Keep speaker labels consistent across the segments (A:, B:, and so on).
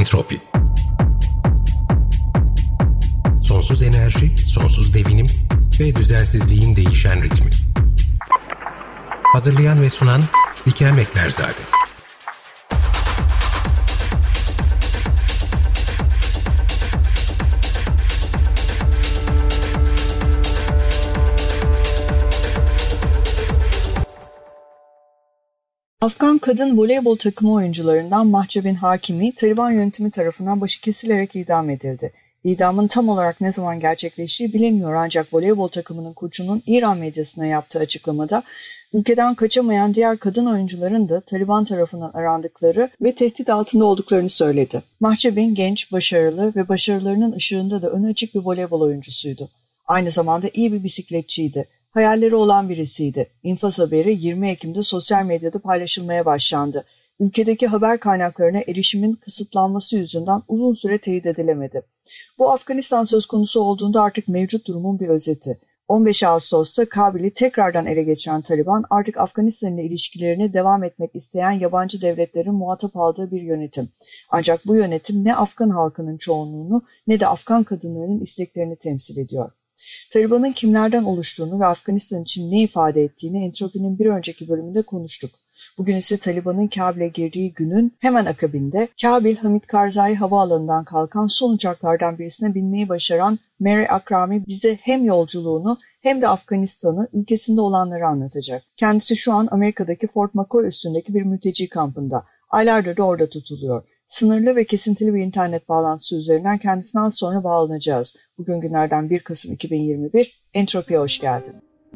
A: Entropi Sonsuz enerji, sonsuz devinim ve düzensizliğin değişen ritmi. Hazırlayan ve sunan Bikem Ekberzade.
B: Afgan kadın voleybol takımı oyuncularından Mahcebin Hakimi, Taliban yönetimi tarafından başı kesilerek idam edildi. İdamın tam olarak ne zaman gerçekleştiği bilinmiyor ancak voleybol takımının koçunun İran medyasına yaptığı açıklamada ülkeden kaçamayan diğer kadın oyuncuların da Taliban tarafından arandıkları ve tehdit altında olduklarını söyledi. Mahcebin genç, başarılı ve başarılarının ışığında da öne açık bir voleybol oyuncusuydu. Aynı zamanda iyi bir bisikletçiydi. Hayalleri olan birisiydi. İnfaz haberi 20 Ekim'de sosyal medyada paylaşılmaya başlandı. Ülkedeki haber kaynaklarına erişimin kısıtlanması yüzünden uzun süre teyit edilemedi. Bu Afganistan söz konusu olduğunda artık mevcut durumun bir özeti. 15 Ağustos'ta Kabil'i tekrardan ele geçiren Taliban artık Afganistan'la ilişkilerini devam etmek isteyen yabancı devletlerin muhatap aldığı bir yönetim. Ancak bu yönetim ne Afgan halkının çoğunluğunu ne de Afgan kadınlarının isteklerini temsil ediyor. Taliban'ın kimlerden oluştuğunu ve Afganistan için ne ifade ettiğini Entropi'nin bir önceki bölümünde konuştuk. Bugün ise Taliban'ın Kabil'e girdiği günün hemen akabinde Kabil Hamid Karzai havaalanından kalkan son uçaklardan birisine binmeyi başaran Mary Akrami bize hem yolculuğunu hem de Afganistan'ı ülkesinde olanları anlatacak. Kendisi şu an Amerika'daki Fort McCoy üstündeki bir mülteci kampında. Aylardır da orada tutuluyor. Sınırlı ve kesintili bir internet bağlantısı üzerinden kendisinden sonra bağlanacağız. Bugün günlerden 1 Kasım 2021. Entropi'ye hoş geldin.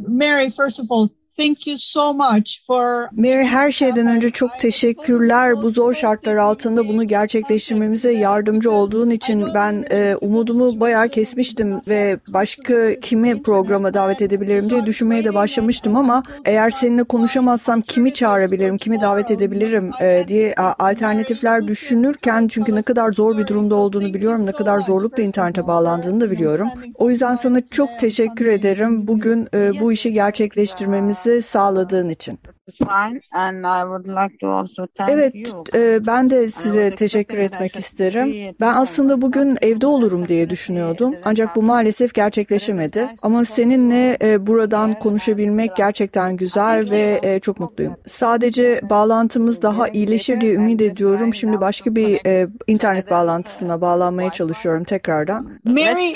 C: Mary, first of all, Thank you so much for...
B: Mary her şeyden önce çok teşekkürler. Bu zor şartlar altında bunu gerçekleştirmemize yardımcı olduğun için ben e, umudumu bayağı kesmiştim ve başka kimi programa davet edebilirim diye düşünmeye de başlamıştım ama eğer seninle konuşamazsam kimi çağırabilirim, kimi davet edebilirim e, diye alternatifler düşünürken çünkü ne kadar zor bir durumda olduğunu biliyorum, ne kadar zorlukla internete bağlandığını da biliyorum. O yüzden sana çok teşekkür ederim. Bugün e, bu işi gerçekleştirmemiz bize sağladığın için. Evet, e, ben de size teşekkür etmek isterim. Ben aslında bugün evde olurum diye düşünüyordum. Ancak bu maalesef gerçekleşemedi. Ama seninle e, buradan konuşabilmek gerçekten güzel ve e, çok mutluyum. Sadece bağlantımız daha iyileşir diye ümit ediyorum. Şimdi başka bir internet bağlantısına bağlanmaya çalışıyorum tekrardan.
C: Mary,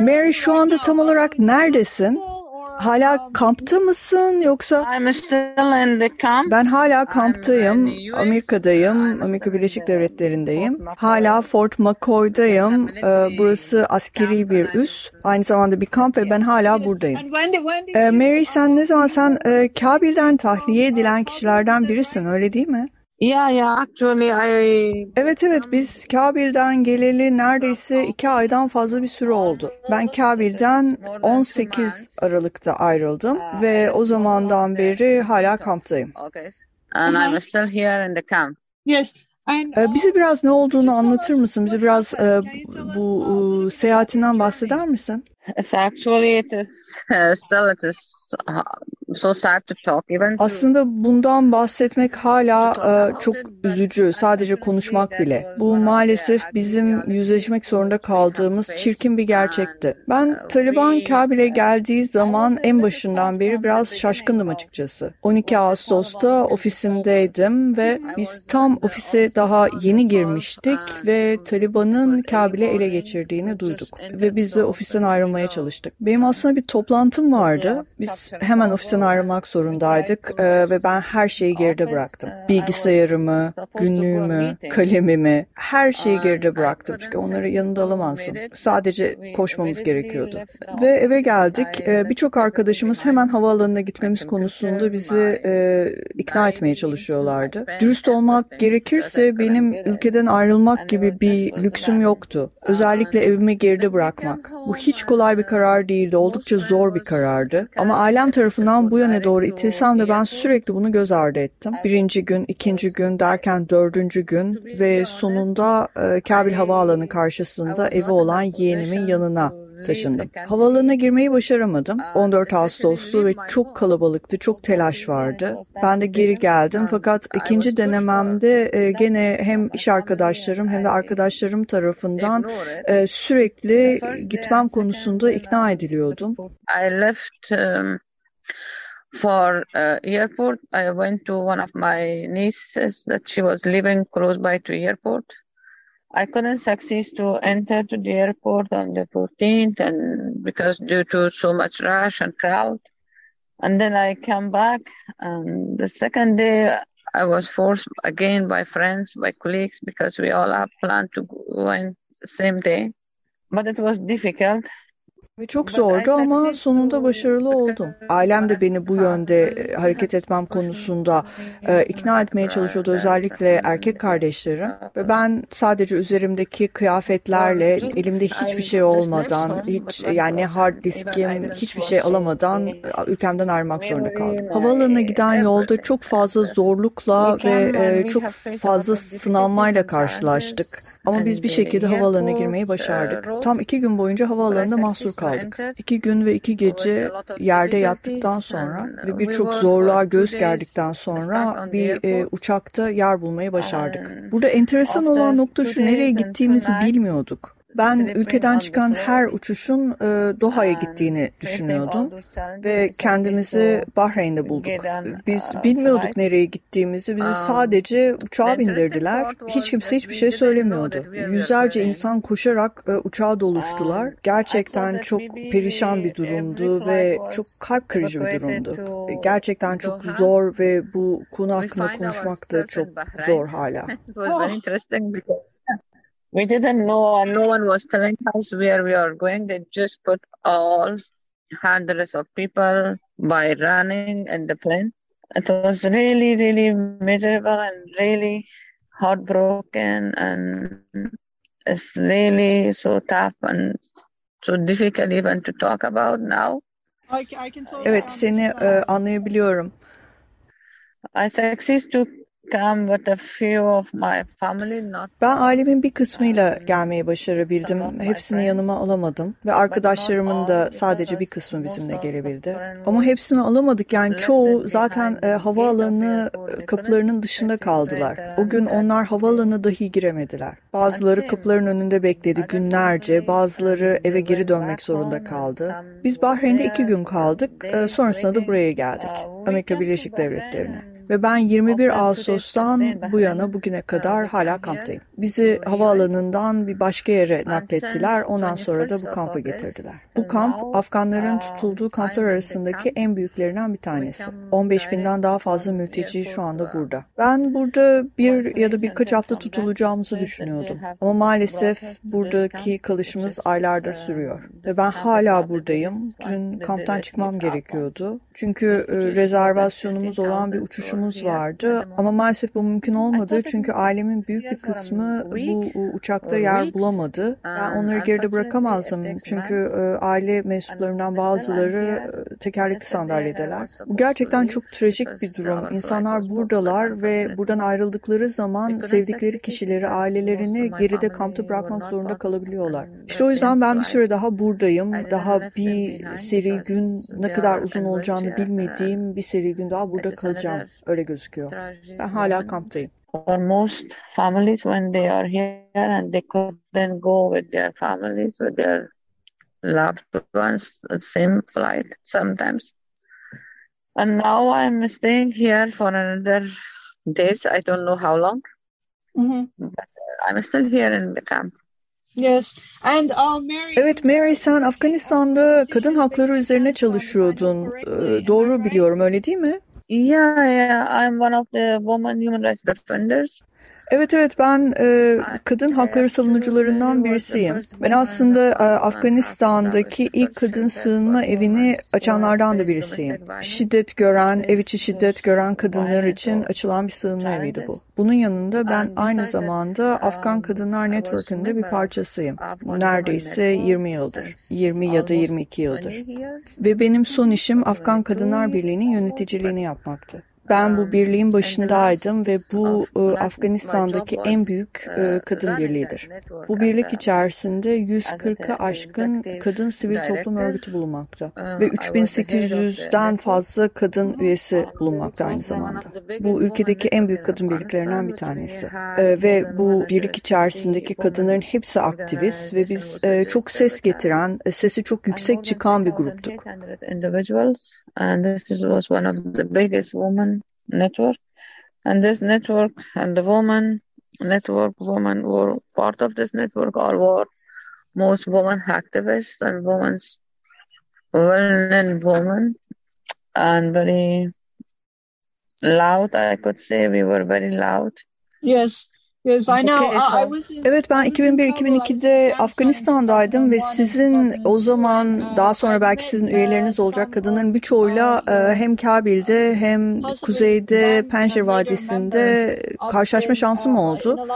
B: Mary şu anda tam olarak neredesin? Hala kampta mısın yoksa? Ben hala kamptayım. Amerika'dayım. Amerika Birleşik Devletleri'ndeyim. Hala Fort McCoy'dayım. Ee, burası askeri bir üs. Aynı zamanda bir kamp ve ben hala buradayım. Ee, Mary sen ne zaman sen e, Kabil'den tahliye edilen kişilerden birisin öyle değil mi?
D: Yeah, yeah, actually I...
B: Evet evet biz Kabil'den geleli neredeyse iki aydan fazla bir süre oldu. Ben Kabil'den 18 Aralık'ta ayrıldım ve o zamandan beri hala kamptayım.
D: Okay. And I'm still here in the camp.
C: Yes.
B: Ee, bize biraz ne olduğunu anlatır mısın? Bize biraz e, bu, bu seyahatinden bahseder misin?
D: It's actually it is still it is so sad to talk even.
B: Aslında bundan bahsetmek hala e, çok üzücü. Sadece konuşmak bile. Bu maalesef bizim yüzleşmek zorunda kaldığımız çirkin bir gerçekti. Ben Taliban Kabil'e geldiği zaman en başından beri biraz şaşkındım açıkçası. 12 Ağustos'ta ofisimdeydim ve biz tam ofise daha yeni girmiştik ve Taliban'ın Kabil'e ele geçirdiğini duyduk. Ve biz de ofisten ayrılmaya çalıştık. Benim aslında bir toplantım vardı. Biz hemen ofisten ayrılmak zorundaydık ve ben her şeyi geride bıraktım. Bilgisayarımı, günlüğümü, kalemimi, her şeyi geride bıraktım. Çünkü onları yanında alamazsın. Sadece koşmamız gerekiyordu. Ve eve geldik. Ee, Birçok arkadaşımız hemen havaalanına gitmemiz konusunda bizi e, ikna etmeye çalışıyorlardı. Dürüst olmak gerekirse benim ülkeden ayrılmak gibi bir lüksüm yoktu. Özellikle evimi geride bırakmak. Bu hiç kolay bir karar değildi. Oldukça zor bir karardı. Ama ailem tarafından bu yöne doğru itilsem de ben sürekli bunu göz ardı ettim. Birinci gün, ikinci gün derken dördüncü gün ve sonunda Kabil Havaalanı karşısında evi olan yeğenimin yanına taşındım. Havaalanına girmeyi başaramadım. 14 Ağustos'tu ve çok kalabalıktı, çok telaş vardı. Ben de geri geldim fakat ikinci denememde e, gene hem iş arkadaşlarım hem de arkadaşlarım tarafından e, sürekli gitmem konusunda ikna ediliyordum.
D: I left um, for uh, airport. I went to one of my nieces that she was living close by to airport. I couldn't succeed to enter to the airport on the 14th and because due to so much rush and crowd. And then I come back and the second day I was forced again by friends, by colleagues because we all have planned to go in the same day. But it was difficult
B: Ve çok zordu ama sonunda başarılı oldum. Ailem de beni bu yönde e, hareket etmem konusunda e, ikna etmeye çalışıyordu. Özellikle erkek kardeşlerim. Ve ben sadece üzerimdeki kıyafetlerle, elimde hiçbir şey olmadan, hiç yani hard diskim, hiçbir şey alamadan ülkemden ayrılmak zorunda kaldım. Havaalanına giden yolda çok fazla zorlukla ve e, çok fazla sınanmayla karşılaştık. Ama biz bir şekilde havaalanına girmeyi başardık. Tam iki gün boyunca havaalanında mahsur kaldık. İki gün ve iki gece yerde yattıktan sonra ve birçok zorluğa göz gerdikten sonra bir e, uçakta yer bulmayı başardık. Burada enteresan olan nokta şu, nereye gittiğimizi bilmiyorduk. Ben ülkeden çıkan her uçuşun e, Doha'ya gittiğini düşünüyordum ve kendimizi Bahreyn'de bulduk. Biz bilmiyorduk nereye gittiğimizi. Bizi sadece uçağa bindirdiler. Hiç kimse hiçbir şey söylemiyordu. Yüzlerce insan koşarak e, uçağa doluştular. Gerçekten çok perişan bir durumdu ve çok kalp kırıcı bir durumdu. Gerçekten çok zor ve bu konu hakkında konuşmak da çok zor hala.
D: We didn't know, and no one was telling us where we are going. They just put all hundreds of people by running in the plane. It was really, really miserable and really heartbroken, and it's really so tough and so difficult even to talk about now.
C: I, I can totally
B: Evet seni e, anlayabiliyorum.
D: I succeed to
B: Ben ailemin bir kısmıyla gelmeyi başarabildim. Hepsini yanıma alamadım ve arkadaşlarımın da sadece bir kısmı bizimle gelebildi. Ama hepsini alamadık yani çoğu zaten e, havaalanı e, kapılarının dışında kaldılar. O gün onlar havaalanı dahi giremediler. Bazıları kapıların önünde bekledi günlerce, bazıları eve geri dönmek zorunda kaldı. Biz Bahreyn'de iki gün kaldık, e, sonrasında da buraya geldik, Amerika Birleşik Devletleri'ne. Ve ben 21 Ağustos'tan bu yana bugüne kadar hala kamptayım. Bizi havaalanından bir başka yere naklettiler. Ondan sonra da bu kampa getirdiler. Bu kamp Afganların tutulduğu kamplar arasındaki en büyüklerinden bir tanesi. 15 binden daha fazla mülteci şu anda burada. Ben burada bir ya da birkaç hafta tutulacağımızı düşünüyordum. Ama maalesef buradaki kalışımız aylardır sürüyor. Ve ben hala buradayım. Dün kamptan çıkmam gerekiyordu. Çünkü rezervasyonumuz olan bir uçuşumuz vardı. Ama maalesef bu mümkün olmadı. Çünkü ailemin büyük bir kısmı bu uçakta yer bulamadı. Ben onları geride bırakamazdım. Çünkü e, aile mensuplarından bazıları e, tekerlekli sandalyedeler. Bu gerçekten çok trajik bir durum. İnsanlar buradalar ve buradan ayrıldıkları zaman sevdikleri kişileri, ailelerini geride kampta bırakmak zorunda kalabiliyorlar. İşte o yüzden ben bir süre daha buradayım. Daha bir seri gün ne kadar uzun olacağını bilmediğim bir seri gün daha burada kalacağım. Öyle gözüküyor. Ben hala kamptayım.
D: For most families when they are here and they couldn't go with their families, with their loved ones, the same flight sometimes. And now I'm staying here for another days. I don't know how long.
C: Mm-hmm.
D: But I'm still here in the camp.
C: Yes. And, uh, Mary,
B: Evet Mary sen Afganistan'da kadın hakları üzerine çalışıyordun. Ee, doğru biliyorum öyle değil mi?
D: Yeah, yeah. I'm one of the women human rights defenders.
B: Evet evet ben e, kadın hakları savunucularından birisiyim. Ben aslında e, Afganistan'daki ilk kadın sığınma evini açanlardan da birisiyim. Şiddet gören, ev içi şiddet gören kadınlar için açılan bir sığınma eviydi bu. Bunun yanında ben aynı zamanda Afgan Kadınlar Network'ünde bir parçasıyım. Neredeyse 20 yıldır. 20 ya da 22 yıldır. Ve benim son işim Afgan Kadınlar Birliği'nin yöneticiliğini yapmaktı. Ben bu birliğin başındaydım ve bu Afganistan'daki en büyük kadın birliğidir. Bu birlik içerisinde 140'ı aşkın kadın sivil toplum örgütü bulunmakta ve 3800'den fazla kadın üyesi bulunmakta aynı zamanda. Bu ülkedeki en büyük kadın birliklerinden bir tanesi. Ve bu birlik içerisindeki kadınların hepsi aktivist ve biz çok ses getiren, sesi çok yüksek çıkan bir gruptuk.
D: And this was one of the biggest women network. And this network and the woman network, women were part of this network all were most women activists and women's well-known women and very loud, I could say. We were very loud.
C: Yes.
B: Evet ben 2001-2002'de Afganistan'daydım ve sizin o zaman daha sonra belki sizin üyeleriniz olacak kadınların birçoğuyla hem Kabil'de hem kuzeyde Penşir Vadisi'nde karşılaşma şansım oldu.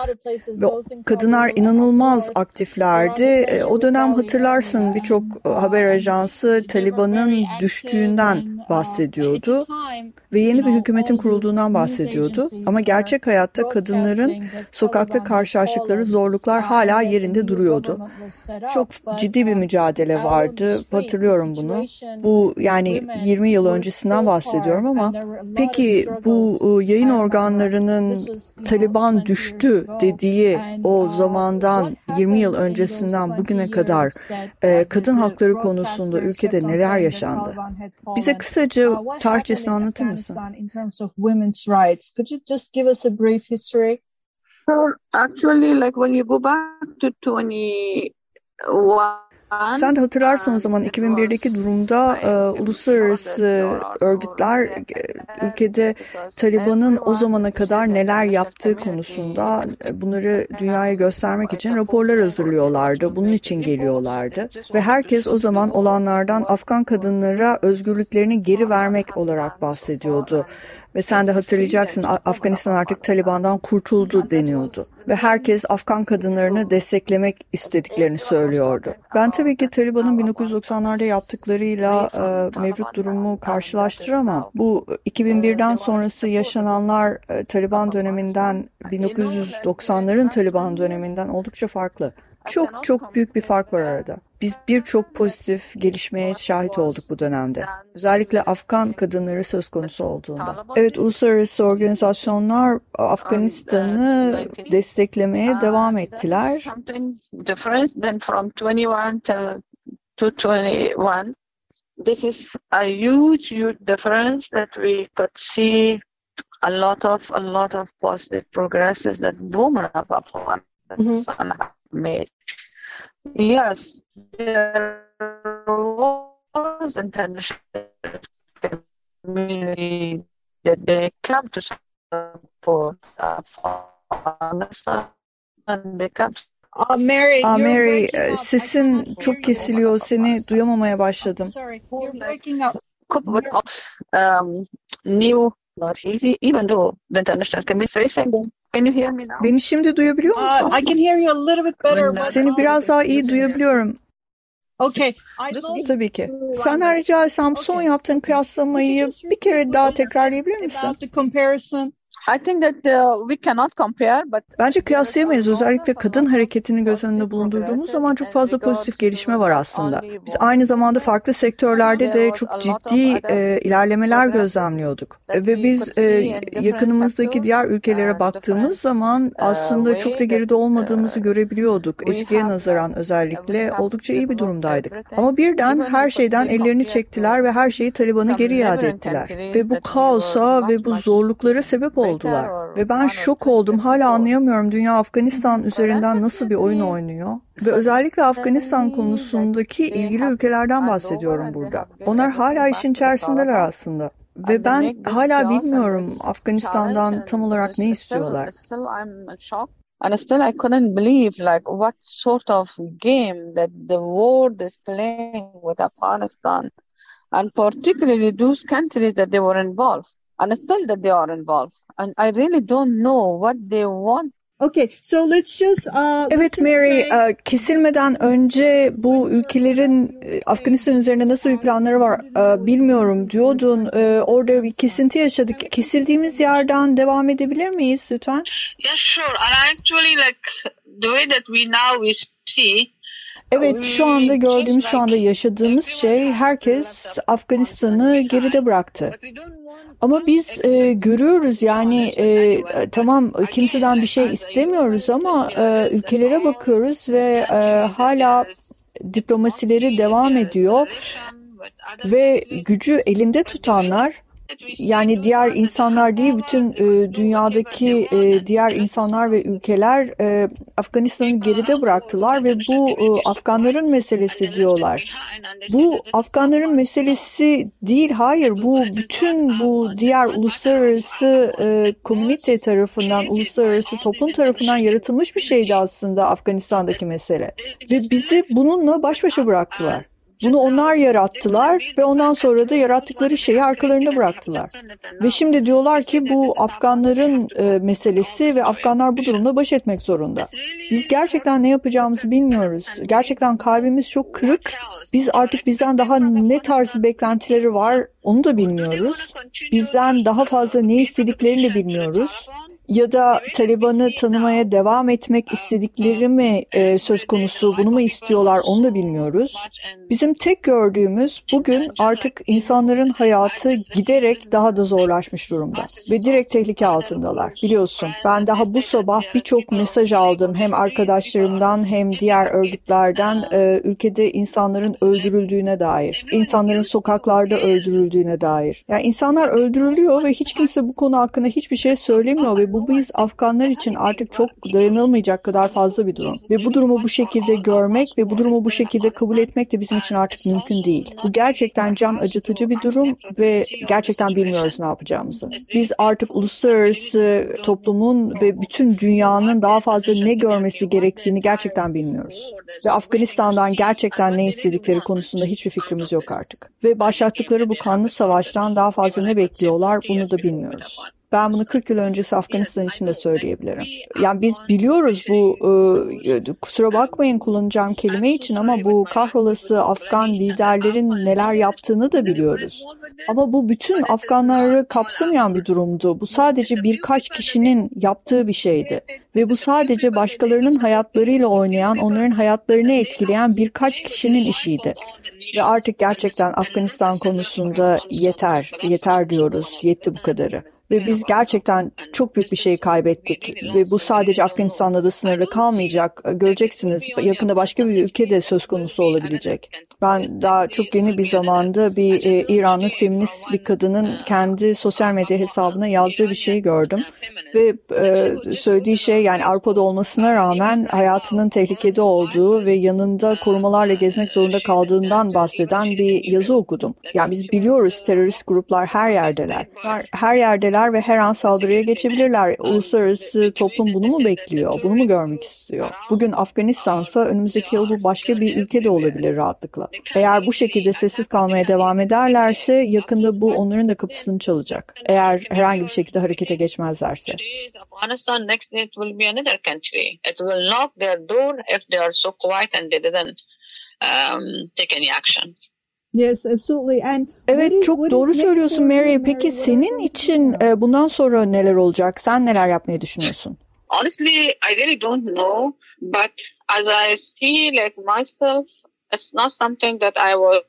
B: Ve kadınlar inanılmaz aktiflerdi. E, o dönem hatırlarsın birçok haber ajansı Taliban'ın düştüğünden bahsediyordu ve yeni bir hükümetin kurulduğundan bahsediyordu. Ama gerçek hayatta kadınların sokakta karşılaştıkları zorluklar hala yerinde duruyordu. Çok ciddi bir mücadele vardı. Hatırlıyorum bunu. Bu yani 20 yıl öncesinden bahsediyorum ama peki bu ıı, yayın organlarının Taliban düştü dediği o zamandan 20 yıl öncesinden bugüne kadar kadın hakları konusunda ülkede neler yaşandı? Bize kısaca tarihçesini anlatır mısın?
E: Pakistan in terms of women's rights. Could you just give us a brief history?
D: So actually, like when you go back to 21
B: sen de hatırlarsın o zaman 2001'deki durumda e, uluslararası örgütler e, ülkede Taliban'ın o zamana kadar neler yaptığı konusunda e, bunları dünyaya göstermek için raporlar hazırlıyorlardı. Bunun için geliyorlardı. Ve herkes o zaman olanlardan Afgan kadınlara özgürlüklerini geri vermek olarak bahsediyordu. Ve sen de hatırlayacaksın Afganistan artık Taliban'dan kurtuldu deniyordu. Ve herkes Afgan kadınlarını desteklemek istediklerini söylüyordu. Ben tabii ki Taliban'ın 1990'larda yaptıklarıyla e, mevcut durumu karşılaştıramam. Bu 2001'den sonrası yaşananlar e, Taliban döneminden 1990'ların Taliban döneminden oldukça farklı. Çok çok büyük bir fark var arada. Biz birçok pozitif gelişmeye şahit olduk bu dönemde. Özellikle Afgan kadınları söz konusu olduğunda. Evet uluslararası organizasyonlar Afganistan'ı desteklemeye devam ettiler.
D: This is a huge, huge difference that we could see a lot of a lot of positive progresses that women of Afghanistan made. Yes, there was international community that they come to support Afghanistan and they come to
C: Aa, Mary,
B: Aa, Mary sesin çok kesiliyor. Seni duyamamaya başladım.
C: Sorry, you're breaking up.
D: Um, new, not easy, even though the international community facing them. Can you hear me now?
B: Beni şimdi duyabiliyor musun?
C: Uh, I can hear you a little bit better. But
B: Seni biraz daha iyi duyabiliyorum.
C: Okay.
B: Tabii ki. Senden rica etsem son yaptığın kıyaslamayı bir kere daha tekrarlayabilir misin?
D: Uh, we cannot compare, but
B: Bence kıyaslayamayız. Özellikle kadın hareketini göz önünde bulundurduğumuz zaman çok fazla pozitif gelişme var aslında. Biz aynı zamanda farklı sektörlerde de çok ciddi e, ilerlemeler gözlemliyorduk. Ve biz e, yakınımızdaki diğer ülkelere baktığımız zaman aslında çok da geride olmadığımızı görebiliyorduk. Eskiye nazaran özellikle oldukça iyi bir durumdaydık. Ama birden her şeyden ellerini çektiler ve her şeyi Taliban'a geri iade ettiler. Ve bu kaosa ve bu zorluklara sebep oldu oldular. Ve ben şok oldum. Hala anlayamıyorum dünya Afganistan üzerinden nasıl bir oyun oynuyor. Ve özellikle Afganistan konusundaki ilgili ülkelerden bahsediyorum burada. Onlar hala işin içerisindeler aslında. Ve ben hala bilmiyorum Afganistan'dan tam olarak ne istiyorlar.
D: And still I couldn't believe like what sort of game that the world is playing with Afghanistan and particularly those countries that they were involved and still that they are involved. And I really don't know what they want
C: Okay, so let's just uh,
B: Evet Mary, e, kesilmeden önce bu ülkelerin e, Afganistan üzerine nasıl bir planları var e, bilmiyorum diyordun. E, Orada bir kesinti yaşadık. Kesildiğimiz yerden devam edebilir miyiz lütfen?
D: Yeah, sure. And actually, like the way that we now we see
B: Evet, şu anda gördüğümüz, şu anda yaşadığımız şey herkes Afganistan'ı geride bıraktı. Ama biz e, görüyoruz yani e, tamam kimseden bir şey istemiyoruz ama e, ülkelere bakıyoruz ve e, hala diplomasileri devam ediyor ve gücü elinde tutanlar yani diğer insanlar değil bütün e, dünyadaki e, diğer insanlar ve ülkeler e, Afganistan'ı geride bıraktılar ve bu e, Afganların meselesi diyorlar. Bu Afganların meselesi değil hayır bu bütün bu diğer uluslararası e, komünite tarafından uluslararası toplum tarafından yaratılmış bir şeydi aslında Afganistan'daki mesele ve bizi bununla baş başa bıraktılar. Bunu onlar yarattılar ve ondan sonra da yarattıkları şeyi arkalarında bıraktılar. Ve şimdi diyorlar ki bu Afganların e, meselesi ve Afganlar bu durumda baş etmek zorunda. Biz gerçekten ne yapacağımızı bilmiyoruz. Gerçekten kalbimiz çok kırık. Biz artık bizden daha ne tarz bir beklentileri var onu da bilmiyoruz. Bizden daha fazla ne istediklerini de bilmiyoruz ya da Taliban'ı tanımaya devam etmek istedikleri mi e, söz konusu, bunu mu istiyorlar onu da bilmiyoruz. Bizim tek gördüğümüz bugün artık insanların hayatı giderek daha da zorlaşmış durumda ve direkt tehlike altındalar. Biliyorsun ben daha bu sabah birçok mesaj aldım hem arkadaşlarımdan hem diğer örgütlerden e, ülkede insanların öldürüldüğüne dair, insanların sokaklarda öldürüldüğüne dair. Yani insanlar öldürülüyor ve hiç kimse bu konu hakkında hiçbir şey söylemiyor ve bu biz Afganlar için artık çok dayanılmayacak kadar fazla bir durum. Ve bu durumu bu şekilde görmek ve bu durumu bu şekilde kabul etmek de bizim için artık mümkün değil. Bu gerçekten can acıtıcı bir durum ve gerçekten bilmiyoruz ne yapacağımızı. Biz artık uluslararası toplumun ve bütün dünyanın daha fazla ne görmesi gerektiğini gerçekten bilmiyoruz. Ve Afganistan'dan gerçekten ne istedikleri konusunda hiçbir fikrimiz yok artık. Ve başlattıkları bu kanlı savaştan daha fazla ne bekliyorlar bunu da bilmiyoruz. Ben bunu 40 yıl öncesi Afganistan için de söyleyebilirim. Yani biz biliyoruz bu e, kusura bakmayın kullanacağım kelime için ama bu kahrolası Afgan liderlerin neler yaptığını da biliyoruz. Ama bu bütün Afganları kapsamayan bir durumdu. Bu sadece birkaç kişinin yaptığı bir şeydi. Ve bu sadece başkalarının hayatlarıyla oynayan, onların hayatlarını etkileyen birkaç kişinin işiydi. Ve artık gerçekten Afganistan konusunda yeter, yeter diyoruz, yetti bu kadarı. Ve biz gerçekten çok büyük bir şey kaybettik. Ve bu sadece Afganistan'da da sınırlı kalmayacak. Göreceksiniz yakında başka bir ülke de söz konusu olabilecek. Ben daha çok yeni bir zamanda bir e, İranlı feminist bir kadının kendi sosyal medya hesabına yazdığı bir şey gördüm. Ve e, söylediği şey yani Avrupa'da olmasına rağmen hayatının tehlikede olduğu ve yanında korumalarla gezmek zorunda kaldığından bahseden bir yazı okudum. Yani biz biliyoruz terörist gruplar her yerdeler. Her yerdeler ve her an saldırıya geçebilirler. Uluslararası toplum bunu mu bekliyor? Bunu mu görmek istiyor? Bugün Afganistan'sa önümüzdeki yıl bu başka bir ülke de olabilir rahatlıkla. Eğer bu şekilde sessiz kalmaya devam ederlerse yakında bu onların da kapısını çalacak. Eğer herhangi bir şekilde harekete geçmezlerse. Um, take any action.
C: Yes, absolutely. And
B: evet çok doğru söylüyorsun Mary. Peki senin için e, bundan sonra neler olacak? Sen neler yapmayı düşünüyorsun?
D: Honestly, I really don't know. But as I see like myself, it's not something that I was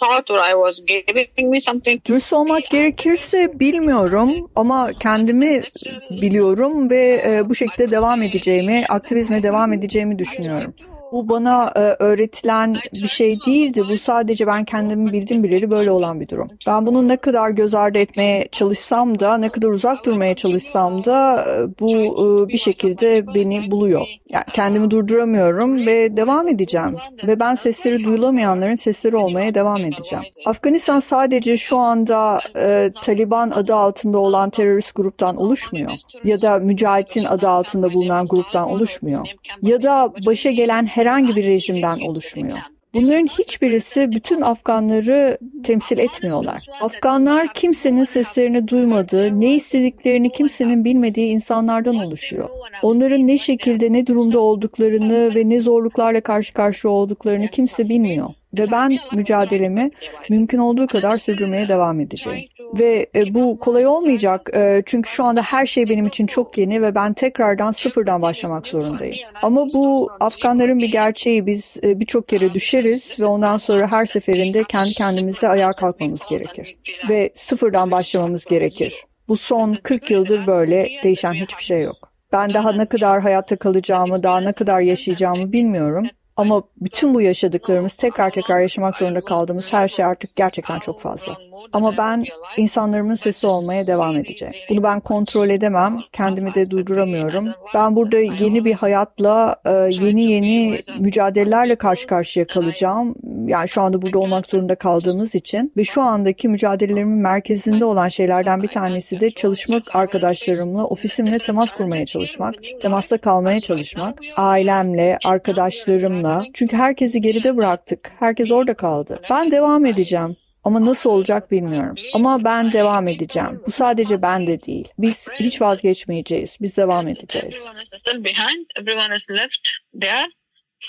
D: taught or I was giving me something.
B: Dürüst olmak gerekirse bilmiyorum ama kendimi biliyorum ve e, bu şekilde devam edeceğimi, aktivizme devam edeceğimi düşünüyorum. Bu bana e, öğretilen bir şey değildi. Bu sadece ben kendimi bildim bileli böyle olan bir durum. Ben bunu ne kadar göz ardı etmeye çalışsam da, ne kadar uzak durmaya çalışsam da e, bu e, bir şekilde beni buluyor. Yani kendimi durduramıyorum ve devam edeceğim. Ve ben sesleri duyulamayanların sesleri olmaya devam edeceğim. Afganistan sadece şu anda e, Taliban adı altında olan terörist gruptan oluşmuyor. Ya da Mücahit'in adı altında bulunan gruptan oluşmuyor. Ya da başa gelen herhangi bir rejimden oluşmuyor. Bunların hiçbirisi bütün Afganları temsil etmiyorlar. Afganlar kimsenin seslerini duymadığı, ne istediklerini kimsenin bilmediği insanlardan oluşuyor. Onların ne şekilde, ne durumda olduklarını ve ne zorluklarla karşı karşıya olduklarını kimse bilmiyor. Ve ben mücadelemi mümkün olduğu kadar sürdürmeye devam edeceğim. Ve e, bu kolay olmayacak e, çünkü şu anda her şey benim için çok yeni ve ben tekrardan sıfırdan başlamak zorundayım. Ama bu Afganların bir gerçeği biz e, birçok kere düşeriz ve ondan sonra her seferinde kendi kendimizde ayağa kalkmamız gerekir. Ve sıfırdan başlamamız gerekir. Bu son 40 yıldır böyle değişen hiçbir şey yok. Ben daha ne kadar hayatta kalacağımı, daha ne kadar yaşayacağımı bilmiyorum. Ama bütün bu yaşadıklarımız tekrar tekrar yaşamak zorunda kaldığımız her şey artık gerçekten çok fazla. Ama ben insanlarımın sesi olmaya devam edeceğim. Bunu ben kontrol edemem, kendimi de durduramıyorum. Ben burada yeni bir hayatla, e, yeni yeni mücadelelerle karşı karşıya kalacağım. Yani şu anda burada olmak zorunda kaldığımız için ve şu andaki mücadelelerimin merkezinde olan şeylerden bir tanesi de çalışmak arkadaşlarımla, ofisimle temas kurmaya çalışmak, temasta kalmaya çalışmak, ailemle, arkadaşlarımla. Çünkü herkesi geride bıraktık. Herkes orada kaldı. Ben devam edeceğim. Ama nasıl olacak bilmiyorum. Ama ben devam edeceğim. Bu sadece ben de değil. Biz hiç vazgeçmeyeceğiz. Biz devam edeceğiz.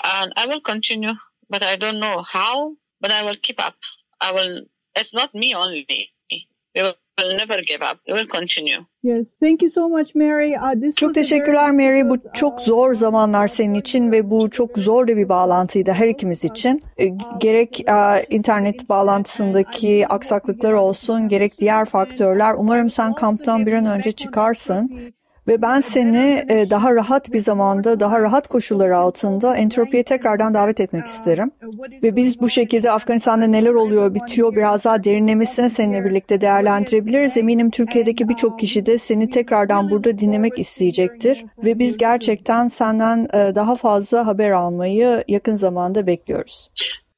D: And I will continue, but I don't know how, but I will keep up. I will, it's not me only. We will never give up. We will continue.
E: Yes, thank you so much Mary. Uh, this
B: çok teşekkürler Mary. Bu çok zor zamanlar senin için ve bu çok zor da bir bağlantıydı her ikimiz için. E, gerek uh, internet bağlantısındaki aksaklıklar olsun, gerek diğer faktörler. Umarım sen kamptan bir an önce çıkarsın. Ve ben seni e, daha rahat bir zamanda, daha rahat koşullar altında entropiye tekrardan davet etmek isterim. Ve biz bu şekilde Afganistan'da neler oluyor, bitiyor biraz daha derinlemesine seninle birlikte değerlendirebiliriz. Eminim Türkiye'deki birçok kişi de seni tekrardan burada dinlemek isteyecektir. Ve biz gerçekten senden e, daha fazla haber almayı yakın zamanda bekliyoruz.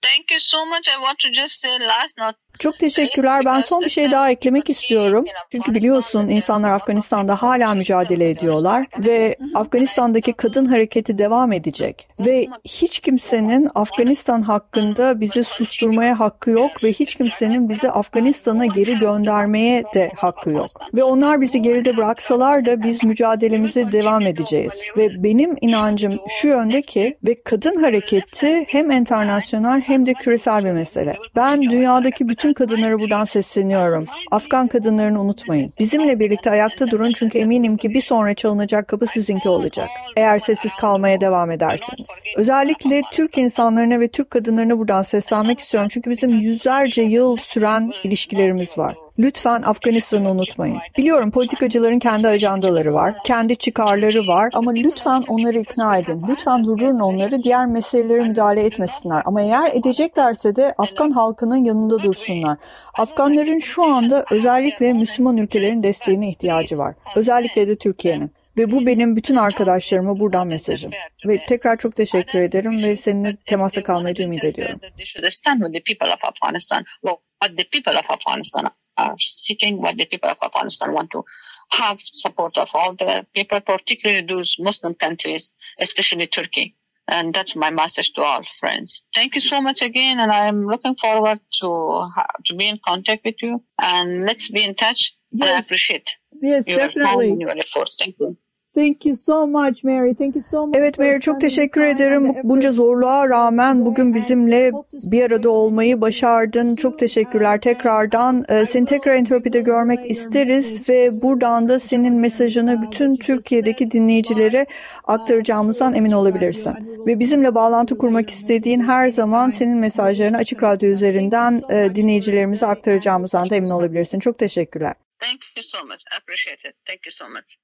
D: Thank you so much. I want to just say last not
B: çok teşekkürler. Ben son bir şey daha eklemek istiyorum. Çünkü biliyorsun insanlar Afganistan'da hala mücadele ediyorlar ve Afganistan'daki kadın hareketi devam edecek. Ve hiç kimsenin Afganistan hakkında bizi susturmaya hakkı yok ve hiç kimsenin bizi Afganistan'a geri göndermeye de hakkı yok. Ve onlar bizi geride bıraksalar da biz mücadelemize devam edeceğiz. Ve benim inancım şu yönde ki ve kadın hareketi hem internasyonel hem de küresel bir mesele. Ben dünyadaki bütün bütün kadınlara buradan sesleniyorum. Afgan kadınlarını unutmayın. Bizimle birlikte ayakta durun çünkü eminim ki bir sonra çalınacak kapı sizinki olacak. Eğer sessiz kalmaya devam ederseniz. Özellikle Türk insanlarına ve Türk kadınlarına buradan seslenmek istiyorum. Çünkü bizim yüzlerce yıl süren ilişkilerimiz var. Lütfen Afganistan'ı unutmayın. Biliyorum politikacıların kendi ajandaları var, kendi çıkarları var ama lütfen onları ikna edin. Lütfen durdurun onları, diğer meselelere müdahale etmesinler. Ama eğer edeceklerse de Afgan halkının yanında dursunlar. Afganların şu anda özellikle Müslüman ülkelerin desteğine ihtiyacı var. Özellikle de Türkiye'nin. Ve bu benim bütün arkadaşlarıma buradan mesajım. Ve tekrar çok teşekkür ederim ve seninle temasta kalmayı ümit ediyorum.
D: Are seeking what the people of Afghanistan want to have support of all the people, particularly those Muslim countries, especially Turkey. And that's my message to all friends. Thank you so much again, and I'm looking forward to to be in contact with you. And let's be in touch. Yes. I appreciate
E: yes,
D: your
E: definitely.
D: time and your efforts. Thank you.
E: Thank you so much Mary. Thank you so much.
B: Evet Mary çok teşekkür ederim. Bunca zorluğa rağmen bugün bizimle bir arada olmayı başardın. Çok teşekkürler tekrardan. Ee, seni tekrar Entropi'de görmek isteriz ve buradan da senin mesajını bütün Türkiye'deki dinleyicilere aktaracağımızdan emin olabilirsin. Ve bizimle bağlantı kurmak istediğin her zaman senin mesajlarını Açık Radyo üzerinden e, dinleyicilerimize aktaracağımızdan da emin olabilirsin. Çok teşekkürler.
D: Thank you so much. I appreciate it. Thank you so much.